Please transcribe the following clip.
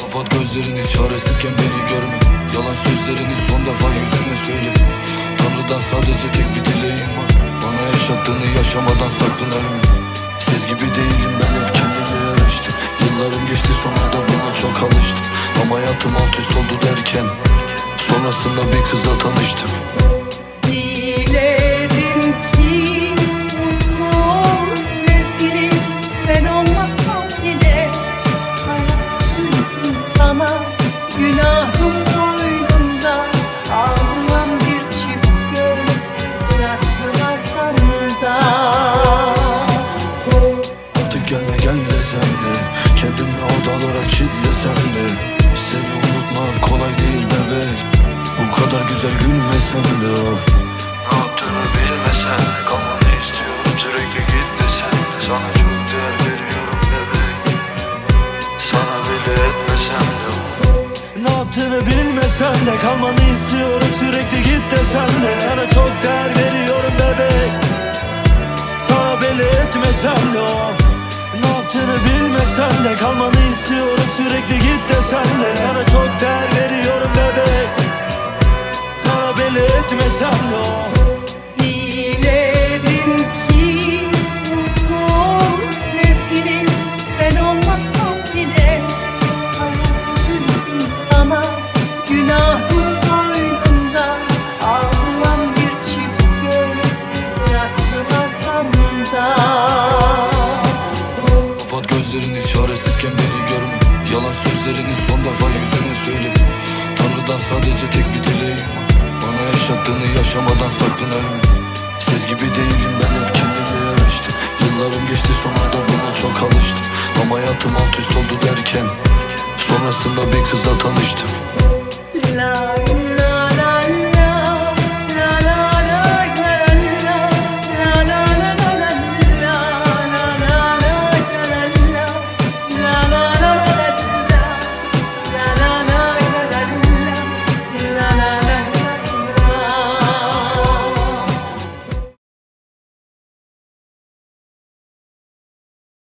Kapat gözlerini çaresizken beni görme. Yalan sözlerini son defa yüzüme söyle. Tanrıdan sadece tek bir dileğim var. Bana yaşattığını yaşamadan sakın ölme. Siz gibi değilim ben hep kendime yarıştım Yıllarım geçti sonra da buna çok alıştım. Ama hayatım alt üst oldu derken Sonrasında bir kızla tanıştım Kendimi odalara kilitlesem de Seni unutmak kolay değil bebek Bu kadar güzel gülmesem de of. Ne yaptığını bilmesen de kalmanı istiyorum. Sürekli git desen de Sana çok değer veriyorum bebek Sana bile etmesem de Ne yaptığını bilmesen de kalmanı istiyorum. Sürekli git desen de Sana çok değer veriyorum bebek bilmesen de kalmanı istiyorum sürekli git desen de Sana çok değer veriyorum bebek. Sana belli etmesem de of sözlerini son defa yüzüme söyle Tanrıdan sadece tek bir dileğim. Bana yaşattığını yaşamadan sakın ölme. Siz gibi değilim ben hep kendime yarıştım Yıllarım geçti sonra da buna çok alıştım. Ama hayatım alt üst oldu derken Sonrasında bir kızla tanıştım. La